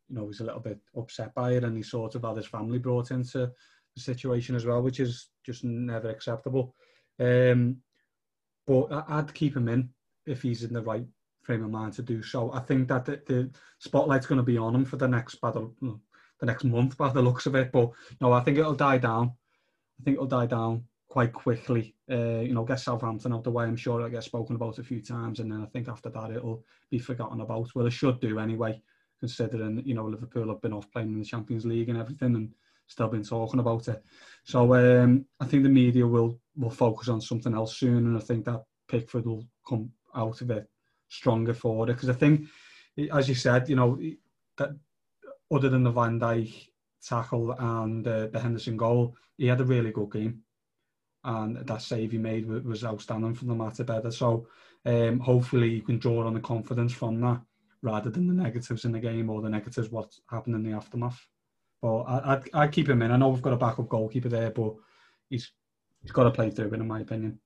you know, he's a little bit upset by it, and he sort of had his family brought into the situation as well, which is just never acceptable. Um, but I'd keep him in if he's in the right frame of mind to do so. I think that the, the spotlight's going to be on him for the next battle, the next month by the looks of it. But no, I think it'll die down. I think it'll die down quite quickly. Uh, you know, get Southampton out the way. I'm sure it'll get spoken about a few times, and then I think after that it'll be forgotten about. Well, it should do anyway, considering you know Liverpool have been off playing in the Champions League and everything, and still been talking about it. So um, I think the media will will focus on something else soon, and I think that Pickford will come out of it stronger for it. Because I think, as you said, you know, that other than the Van Dijk tackle and uh, the Henderson goal, he had a really good game. And that save he made was outstanding from the matter better. So um, hopefully you can draw on the confidence from that rather than the negatives in the game or the negatives what happened in the aftermath. But I, I'd, I'd keep him in. I know we've got a backup goalkeeper there, but he's he's got to play through it, in my opinion.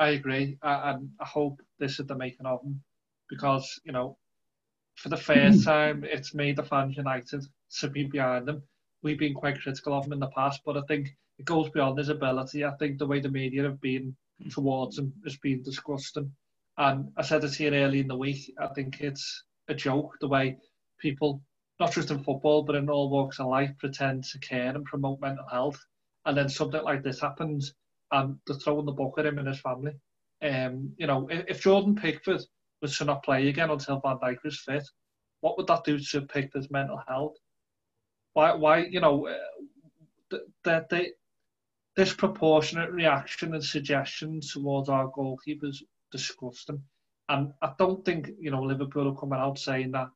I agree. I, I hope this is the making of him because, you know, for the first mm-hmm. time, it's made the fans united to be behind him. We've been quite critical of him in the past, but I think it goes beyond his ability. I think the way the media have been towards him has been disgusting. And I said it here early in the week, I think it's a joke the way people, not just in football, but in all walks of life, pretend to care and promote mental health. And then something like this happens and they're throwing the book at him and his family. Um, you know, if Jordan Pickford was to not play again until Van Dijk was fit, what would that do to Pickford's mental health? Why, why, you know, that uh, the, the disproportionate reaction and suggestion towards our goalkeepers disgusting. And I don't think, you know, Liverpool are coming out saying that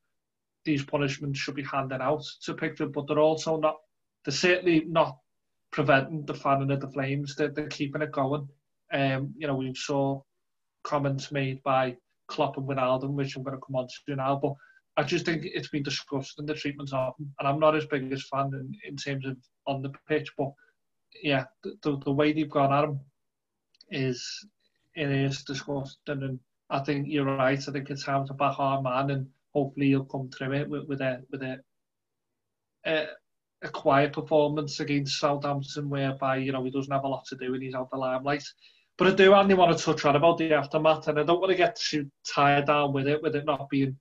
these punishments should be handed out to Pickford, but they're also not, they're certainly not preventing the fanning of the flames. They're, they're keeping it going. Um, you know, we saw comments made by Klopp and Wijnaldum, which I'm going to come on to now, but I just think it's been disgusting, the treatment of him. And I'm not as big as fan in, in terms of on the pitch, but yeah, the, the way they've gone at him is it is disgusting. And I think you're right. I think it's time to back our man, and hopefully he'll come through it with, with a with a, a a quiet performance against Southampton, whereby you know he doesn't have a lot to do and he's out the limelight. But I do only want to touch on about the aftermath, and I don't want to get too tied down with it, with it not being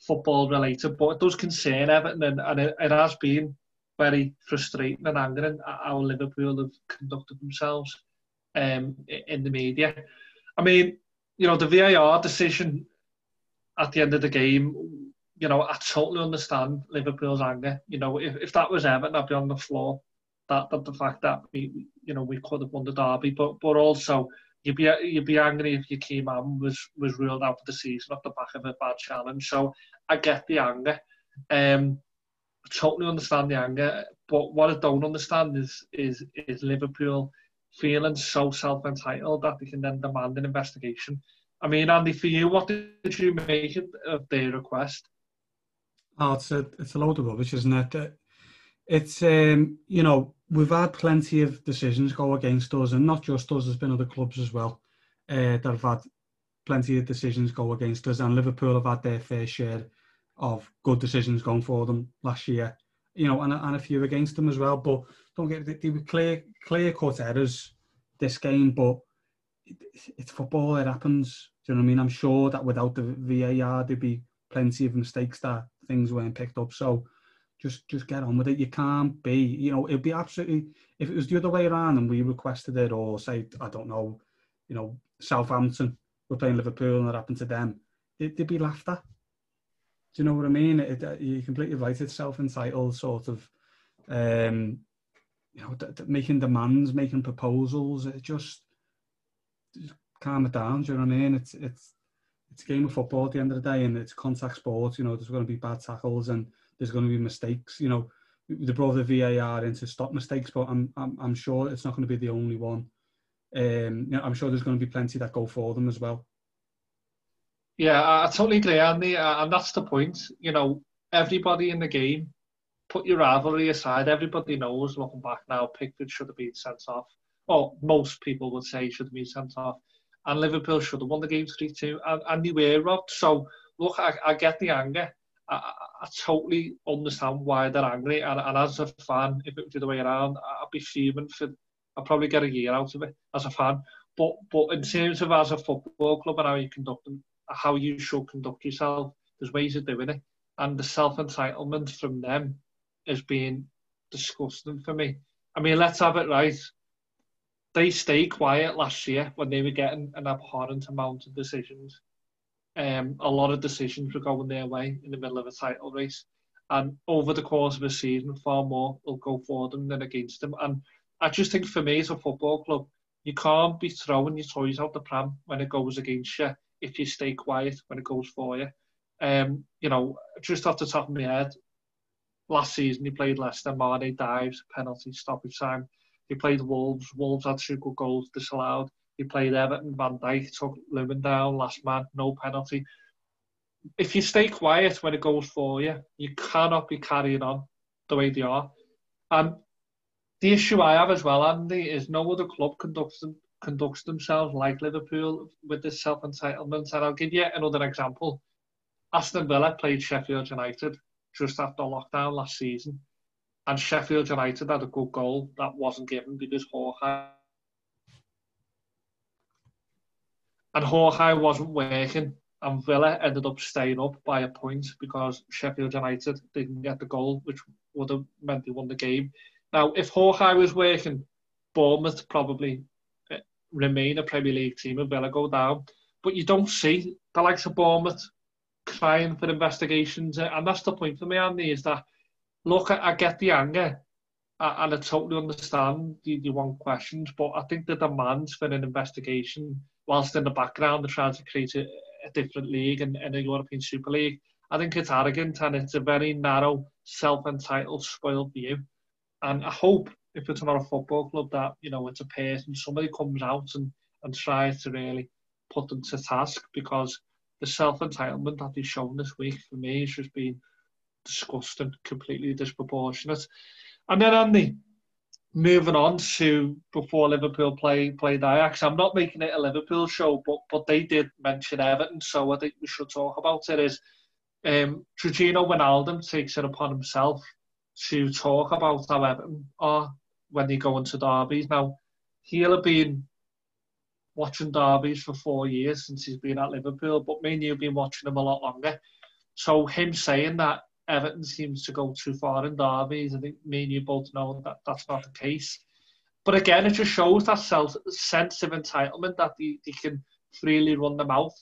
football related. But it does concern Everton, and, and it, it has been very frustrating and angering how Liverpool have conducted themselves um, in the media. I mean, you know, the VAR decision at the end of the game, you know, I totally understand Liverpool's anger. You know, if, if that was Everton, I'd be on the floor. That, that the fact that we, you know, we could have won the derby, but but also you'd be you'd be angry if your key man was was ruled out for the season off the back of a bad challenge. So I get the anger. Um, I totally understand the anger, but what I don't understand is is is Liverpool feeling so self-entitled that they can then demand an investigation. I mean, Andy, for you, what did you make of their request? Oh, it's a it's a load of rubbish, isn't it? It's um, you know we've had plenty of decisions go against us, and not just us. There's been other clubs as well uh, that have had plenty of decisions go against us, and Liverpool have had their fair share of good decisions going for them last year. You know, and, and a few against them as well. But don't get they were clear clear cut errors this game, but it, it's football. It happens. Do you know what I mean? I'm sure that without the VAR, there'd be plenty of mistakes that things weren't picked up. So just just get on with it. You can't be, you know, it'd be absolutely if it was the other way around and we requested it, or say I don't know, you know, Southampton were playing Liverpool and it happened to them, they'd, they'd be laughed at. Do you know what I mean? It, it, you're completely right. It's self-entitled sort of, um, you know, d- d- making demands, making proposals. It just, just calm it down. Do you know what I mean? It's it's it's a game of football at the end of the day, and it's contact sport. You know, there's going to be bad tackles and there's going to be mistakes. You know, they brought the VAR in to stop mistakes, but I'm I'm, I'm sure it's not going to be the only one. Um, you know, I'm sure there's going to be plenty that go for them as well. Yeah, I totally agree, Andy, uh, and that's the point. You know, everybody in the game, put your rivalry aside. Everybody knows, looking back now, Pickford should have been sent off. Well, most people would say should have been sent off, and Liverpool should have won the game three two, and, and they were robbed. So, look, I, I get the anger. I, I, totally understand why they're angry, and, and as a fan, if it was the other way around, I'd be fuming for. I'd probably get a year out of it as a fan. But but in terms of as a football club and how you conduct how you should conduct yourself. There's ways of doing it, and the self entitlement from them is being disgusting for me. I mean, let's have it right. They stayed quiet last year when they were getting an abhorrent amount of decisions. Um, a lot of decisions were going their way in the middle of a title race, and over the course of a season, far more will go for them than against them. And I just think for me as a football club, You can't be throwing your toys out the pram when it goes against you if you stay quiet when it goes for you. Um, you know, just off the top of my head, last season he played Leicester, Mane dives, penalty, stoppage time. He played Wolves, Wolves had two good goals disallowed. He played Everton, Van Dijk took Lewin down, last man, no penalty. If you stay quiet when it goes for you, you cannot be carrying on the way they are. And the issue I have as well, Andy, is no other club conducts them, conducts themselves like Liverpool with this self entitlement. And I'll give you another example. Aston Villa played Sheffield United just after lockdown last season, and Sheffield United had a good goal that wasn't given because Hawk-Eye and Hawk-Eye wasn't working, and Villa ended up staying up by a point because Sheffield United didn't get the goal, which would have meant they won the game. Now, if Hawk-Eye was working, Bournemouth probably eh, remain a Premier League team and Villa go down. But you don't see the likes of Bournemouth crying for investigations. Eh, and that's the point for me, Andy, is that, look, I, get the anger and I totally understand the, you want questions, but I think the demands for an investigation, whilst in the background they're trying to create a, a different league and, and a European Super League, I think it's arrogant and it's a very narrow, self-entitled, spoiled view. And I hope if it's not a football club that, you know, it's a person, somebody comes out and, and tries to really put them to task because the self-entitlement that they've shown this week for me has just been disgusting, completely disproportionate. And then Andy, moving on to before Liverpool play played Ajax. I'm not making it a Liverpool show, but but they did mention Everton, so I think we should talk about it. Is um, Georginio Wijnaldum takes it upon himself to talk about how Everton are when they go into derbies. Now, he'll have been watching derbies for four years since he's been at Liverpool, but me and you have been watching him a lot longer. So him saying that Everton seems to go too far in derbies, I think me and you both know that that's not the case. But again, it just shows that self sense of entitlement that they, they can freely run the mouth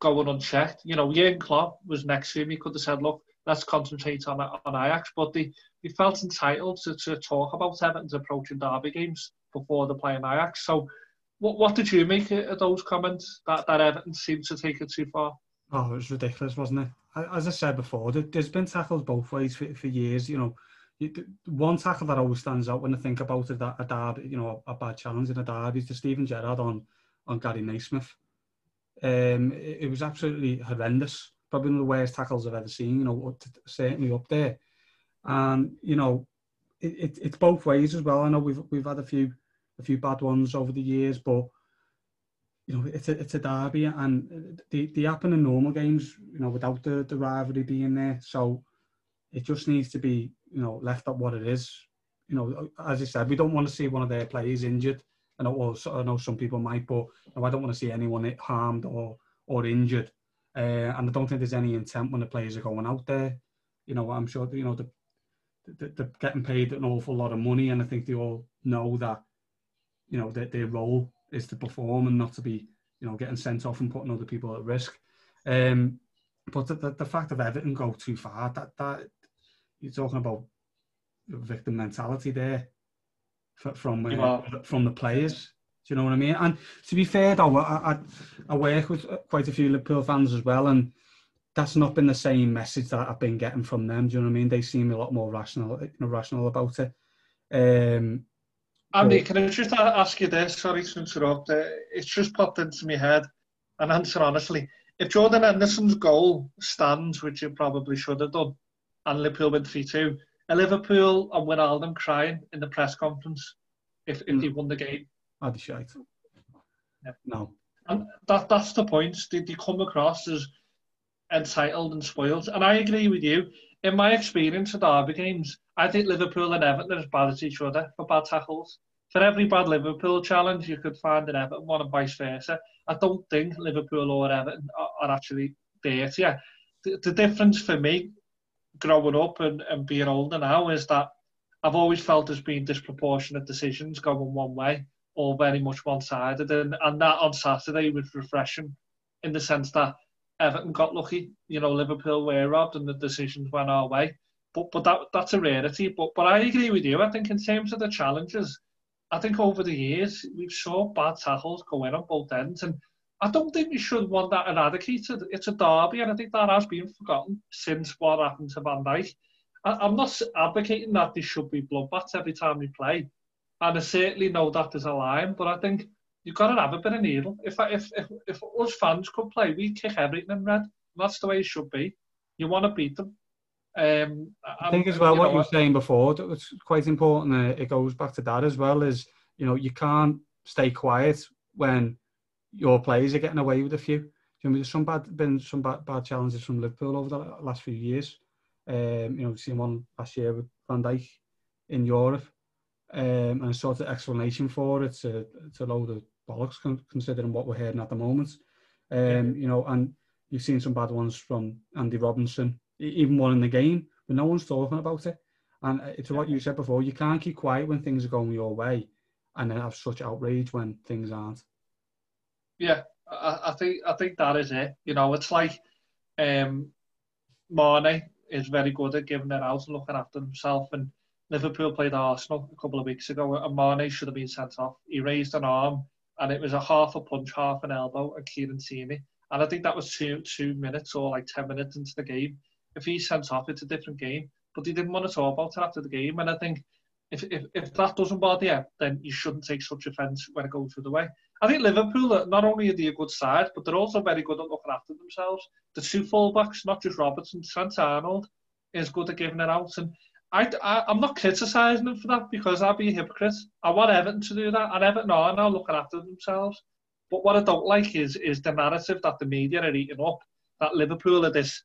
going unchecked. You know, Jurgen Klopp was next to him. He could have said, look, let's concentrate on on Ajax. But they, they felt entitled to, to talk about Everton's approaching derby games before they're playing Ajax. So, what what did you make of those comments that, that Everton seemed to take it too far? Oh, it was ridiculous, wasn't it? As I said before, there's been tackles both ways for, for years. You know, one tackle that always stands out when I think about it, that a derby, you know, a bad challenge in a derby, is the Steven Gerrard on on Gary Naysmith. Um, it, it was absolutely horrendous probably one of the worst tackles I've ever seen. You know, certainly up there. And you know, it, it, it's both ways as well. I know we've we've had a few a few bad ones over the years, but you know, it's a it's a derby, and they they happen in normal games. You know, without the the rivalry being there. So it just needs to be you know left up what it is. You know, as I said, we don't want to see one of their players injured. I know, well, I know some people might, but you know, I don't want to see anyone harmed or or injured. Uh, and I don't think there's any intent when the players are going out there. You know, I'm sure you know the, the, they're getting paid an awful lot of money, and I think they all know that you know that their role is to perform and not to be you know getting sent off and putting other people at risk. Um, but the, the, the fact of Everton go too far, that that you're talking about victim mentality there from uh, from the players. Do you know what I mean? And to be fair, though, I, I, I work with quite a few Liverpool fans as well, and that's not been the same message that I've been getting from them. Do you know what I mean? They seem a lot more rational, you know, rational about it. Um, Andy, can I just ask you this? Sorry to interrupt. Uh, it's just popped into my head, and answer honestly. If Jordan Henderson's goal stands, which it probably should have done, and Liverpool went 3-2, are Liverpool and Wijnaldum crying in the press conference if, if mm. they won the game? I'd be shite. Yeah. No. And that, that's the point. They, they come across as entitled and spoiled. And I agree with you. In my experience at derby games, I think Liverpool and Everton are as bad as each other for bad tackles. For every bad Liverpool challenge, you could find an Everton one and vice versa. I don't think Liverpool or Everton are, are actually dirtier. The, the difference for me, growing up and, and being older now, is that I've always felt there's been disproportionate decisions going one way or very much one-sided, and, and that on Saturday was refreshing in the sense that Everton got lucky. You know, Liverpool were robbed, and the decisions went our way. But but that that's a rarity. But but I agree with you. I think in terms of the challenges, I think over the years we've saw bad tackles go in on both ends, and I don't think we should want that eradicated. It's a derby, and I think that has been forgotten since what happened to Van Dijk. I, am not advocating that there should be bloodbaths every time we play, and I certainly know that there's a line, but I think you've got to have a bit of needle. If if if, if us fans could play, we kick everything in red. That's the way it should be. You want to beat them. Um, I think as well you what you were saying before that was quite important. Uh, it goes back to that as well. Is you know you can't stay quiet when your players are getting away with a few. You know, there's some bad been some bad, bad challenges from Liverpool over the last few years. Um, you know, we've seen one last year with Van Dijk in Europe, um, and a sort of explanation for it. It's a, it's a load of bollocks considering what we're hearing at the moment. Um, you know, and you've seen some bad ones from Andy Robinson, even one in the game, but no one's talking about it. And uh, to what you said before, you can't keep quiet when things are going your way, and then have such outrage when things aren't. Yeah, I, I think I think that is it. You know, it's like um, Mane is very good at giving it out and looking after himself. And Liverpool played Arsenal a couple of weeks ago, and Mane should have been sent off. He raised an arm, and it was a half a punch, half an elbow, and Kieran Tierney. And I think that was two two minutes or like ten minutes into the game if he's sent off, it's a different game. But he didn't want to talk about it after the game. And I think if, if, if that doesn't bother you, then you shouldn't take such offence when it goes through the way. I think Liverpool, uh, not only are they a good side, but they're also very good at looking after themselves. The two fullbacks, not just Robertson, Trent Arnold, is good at giving it out. And I, I, I'm not criticising them for that because I'd be a hypocrite. I want Everton to do that, and Everton are now looking after themselves. But what I don't like is is the narrative that the media are eating up that Liverpool are this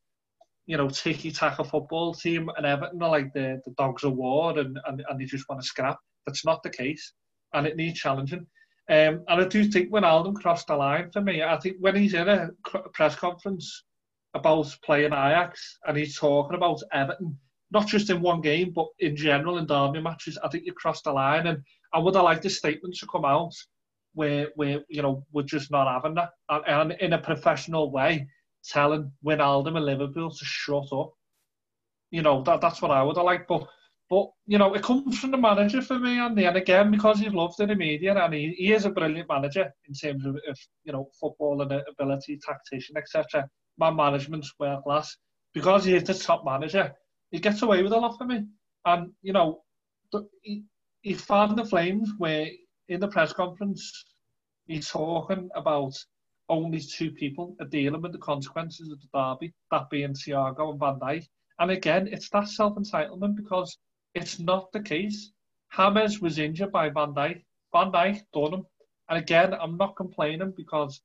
you know, tiki taka football team and Everton are like the, the dogs of war and, and, and they just want to scrap. That's not the case. And it needs challenging. Um, and I do think when Alden crossed the line for me, I think when he's in a press conference about playing Ajax and he's talking about Everton, not just in one game, but in general in derby matches, I think you crossed the line. And I would have liked the statement to come out where, where you know, we're just not having that. And, and in a professional way, telling Wijnaldum and Liverpool to shut up. You know, that that's what I would have liked. But, but you know, it comes from the manager for me, Andy. And again, because he's loved in the media, and he, he is a brilliant manager in terms of, of you know, football and ability, tactician, etc. My management's world class. Because he is the top manager, he gets away with a lot for me. And, you know, he, he found the flames where in the press conference, he's talking about only two people are dealing with the consequences of the derby, that being Thiago and Van Dijk. And again, it's that self-entitlement because it's not the case. Hames was injured by Van Dijk. Van Dijk done him. And again, I'm not complaining because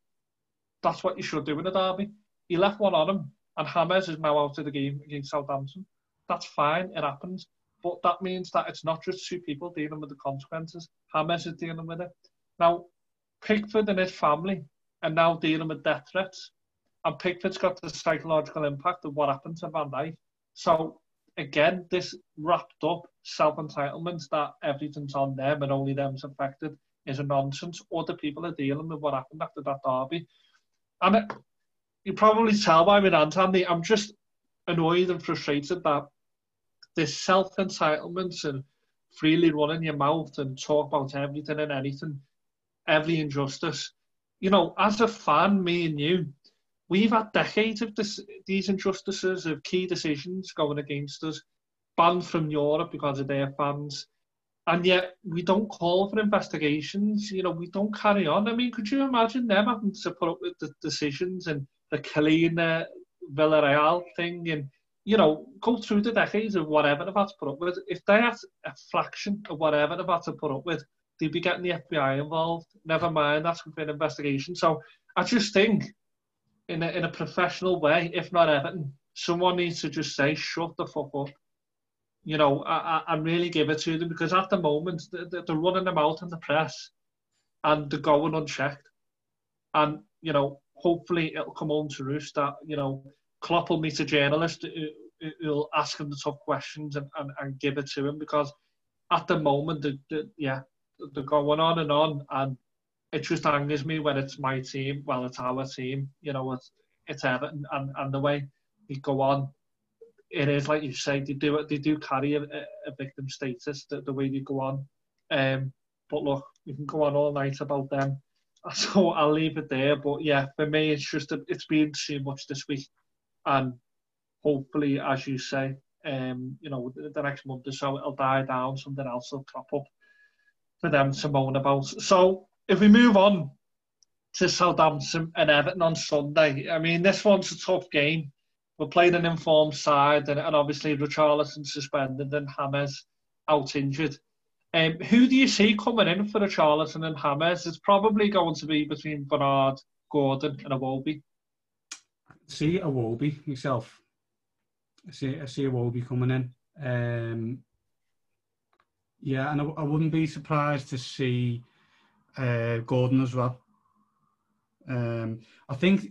that's what you should do in a derby. He left one on him, and Hames is now out of the game against Southampton. That's fine, it happens. But that means that it's not just two people dealing with the consequences. James is dealing with it. Now, Pickford and his family are now dealing with death threats. And Pickford's got the psychological impact of what happened to Van Dijk. So again, this wrapped up self-entitlement that everything's on them and only them's affected is a nonsense. Other people are dealing with what happened after that derby. And it, you probably tell by my answer, Andy, I'm just annoyed and frustrated that this self-entitlement and freely running your mouth and talk about everything and anything, every injustice, you know, as a fan, me and you, we've had decades of this, these injustices of key decisions going against us, banned from Europe because of their fans, and yet we don't call for investigations. You know, we don't carry on. I mean, could you imagine them having to put up with the decisions and the Collina uh, Villarreal thing and you know, go through the decades of whatever they've had to put up with. If they had a fraction of whatever they've had to put up with, they'd be getting the FBI involved. Never mind, that's for an investigation. So I just think, in a, in a professional way, if not Everton, someone needs to just say, shut the fuck up. You know, I, I, and really give it to them because at the moment they're, they're running them out in the press and they're going unchecked. And, you know, hopefully it'll come on to roost that, you know, Klopp will meet a journalist who, who'll ask him the tough questions and, and, and give it to him because at the moment, the, the, yeah, they're going on and on, and it just angers me when it's my team. Well, it's our team, you know. It's it's Everton, and, and the way they go on, it is like you say. They do They do carry a, a victim status. The, the way they go on, um, but look, we can go on all night about them. So I'll leave it there. But yeah, for me, it's just a, it's been too much this week, and hopefully, as you say, um, you know, the, next month or so it'll die down. Something else will crop up for them to moan about. So if we move on to Southampton and Everton on Sunday, I mean, this one's a tough game. We're playing an informed side, and, and obviously Richarlison suspended and Hames out injured. Um, who do you see coming in for Richarlison and Hames? It's probably going to be between Bernard, Gordon, and Iwobi. See Iwobi myself. I see, I see Iwobi coming in. Um, yeah, and I, I, wouldn't be surprised to see uh, Gordon as well. Um, I think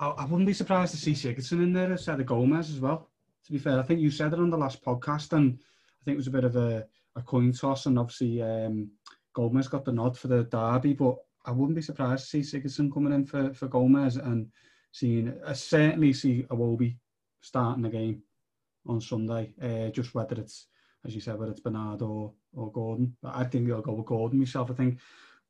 I, I, wouldn't be surprised to see Sigurdsson in there instead of Gomes as well. To be fair, I think you said it on the last podcast, and I think it was a bit of a, a coin toss, and obviously um, Gomes got the nod for the derby, but I wouldn't be surprised to see Sigurdsson coming in for, for Gomes and seeing. I certainly see Iwobi starting the game on Sunday. Uh, just whether it's, as you said, whether it's Bernard or or Gordon. But I think I'll go with Gordon myself. I think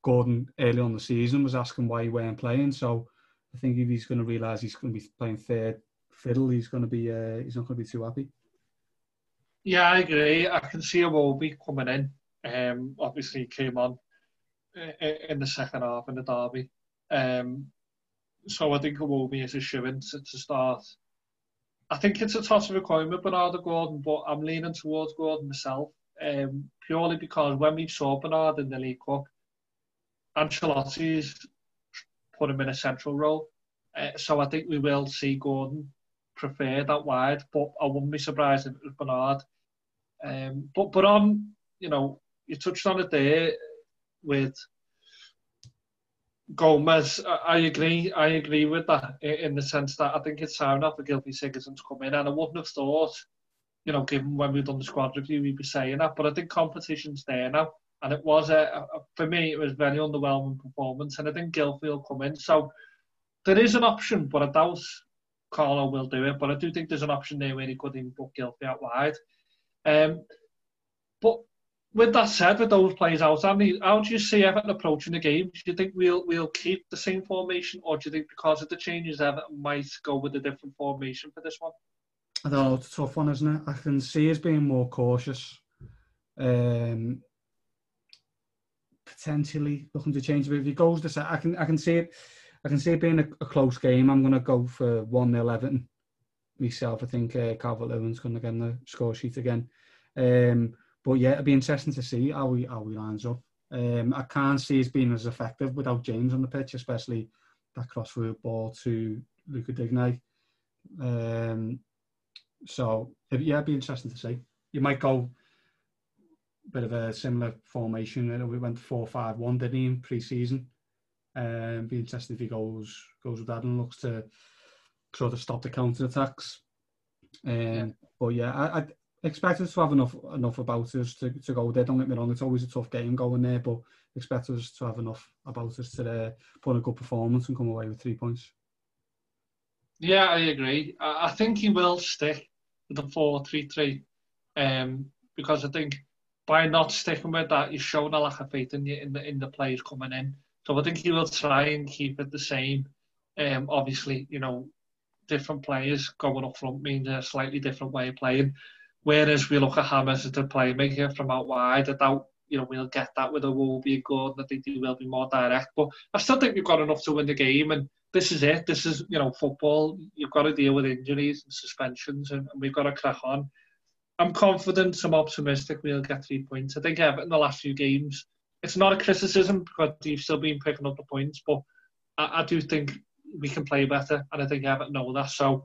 Gordon early on the season was asking why he weren't playing. So I think if he's going to realise he's going to be playing third fiddle, he's going to be uh, he's not going to be too happy. Yeah, I agree. I can see Iwobi coming in. Um, obviously, he came on in the second half in the derby. Um, so I think Iwobi is a shoe to, to start. I think it's a toss of a coin with Bernardo Gordon, but I'm leaning towards Gordon myself, um, purely because when we saw Bernard in the League Cup, Ancelotti's put him in a central role. Uh, so I think we will see Gordon prefer that wide, but I wouldn't be surprised if it was Bernard. Um, but but on, you know, you touched on it there with Gomes. I agree. I agree with that in the sense that I think it's time for Gylfi Sigurdsson to come in, and I wouldn't have thought, you know, given when we've done the squad review, we'd be saying that. But I think competition's there now and it was a, a, for me it was very underwhelming performance and I think Gylfi will come in so there is an option but I doubt Carlo will do it but I do think there's an option there where he could even put Gylfi out wide um, but with that said with those players out Andy, how do you see Everton approaching the game do you think we'll we'll keep the same formation or do you think because of the changes Everton might go with a different formation for this one I don't know it's a tough one isn't it I can see us being more cautious um, potentially looking to change. But if he goes to, I can I can see it. I can see it being a, a close game. I'm going to go for one 0 Everton myself. I think uh, Calvert Lewin's going to get the score sheet again. Um, but yeah, it'll be interesting to see how we how we lines up. Um, I can't see us being as effective without James on the pitch, especially that crossfield ball to Luca Digne. Um, so yeah, it'd be interesting to see. You might go a bit of a similar formation. We went four five one, didn't he, in pre-season? Um, be interesting if he goes goes with that and looks to sort of stop the counter attacks. Um, yeah. But yeah, I, I expect us to have enough enough about us to, to go there. Don't get me wrong; it's always a tough game going there, but expect us to have enough about us to uh, put a good performance and come away with three points. Yeah, I agree. I, I think he will stick with the four three three, um, because I think by not sticking with that, he's shown a lack of faith in the in the in the players coming in. So I think he will try and keep it the same. Um, obviously, you know, different players going up front means a slightly different way of playing. Whereas we look at James as the playmaker from out wide, I doubt you know we'll get that with Iwobi and Gordon. I think he will be more direct, but I still think we've got enough to win the game. And this is it. This is you know football. You've got to deal with injuries and suspensions, and, and we've got to crack on. I'm confident, I'm optimistic we'll get three points. I think Everton the last few games, it's not a criticism because you've still been picking up the points, but I, I do think we can play better, and I think Everton know that. So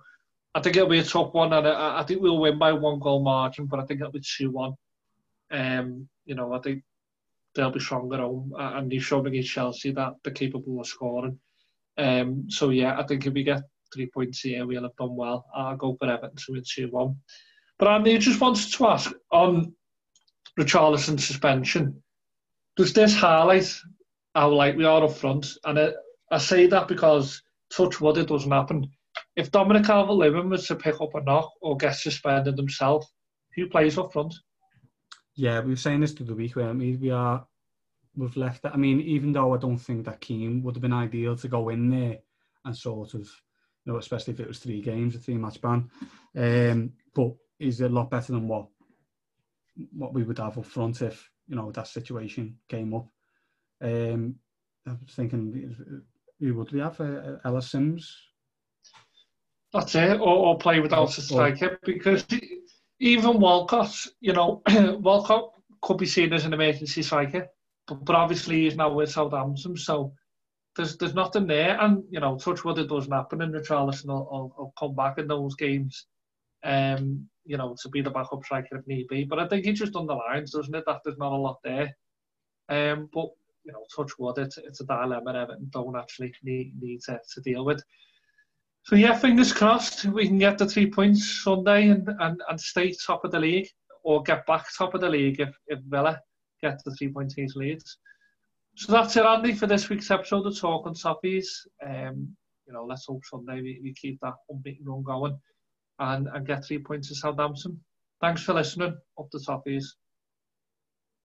I think it'll be a tough one, and I, I think we'll win by one goal margin, but I think it'll be 2 1. Um, you know, I think they'll be stronger home, and they've shown against Chelsea that they're capable of scoring. Um, so yeah, I think if we get three points here, we'll have done well. I'll go for Everton to win 2 1. But Andy, just wanted to ask on the Richarlison suspension, does this highlight how like we are up front? And I, I say that because touch wood it doesn't happen. If Dominic Calvert-Lewin was to pick up a knock or get suspended himself, who plays up front? Yeah, we were saying this through the week, weren't we? We are we've left it. I mean, even though I don't think that Kean would have been ideal to go in there and sort of, you know, especially if it was three games, a three match ban. Um, but is a lot better than what what we would have up front if you know that situation came up. Um, I was thinking, who would we have? Uh, Ellis Simms. That's it, or, or play without a striker because even Walcott, you know, Walcott could be seen as an emergency striker, but, but obviously he's now with Southampton, so there's there's nothing there. And you know, touch wood, it doesn't happen, and Richarlison will, will, will come back in those games, um, you know, to be the backup striker if need be. But I think he just underlines, doesn't it, that there's not a lot there. Um, but you know, touch wood, it's, it's a dilemma Everton don't actually need, need to, to deal with. So yeah, fingers crossed we can get the three points Sunday and, and, and stay top of the league or get back top of the league if, if Villa get the three points against Leeds. So that's it, Andy, for this week's episode of Talking Toffees. Um, you know, let's hope Sunday we, we keep that unbeaten run going and, and get three points to Southampton. Thanks for listening. Up the Toffees.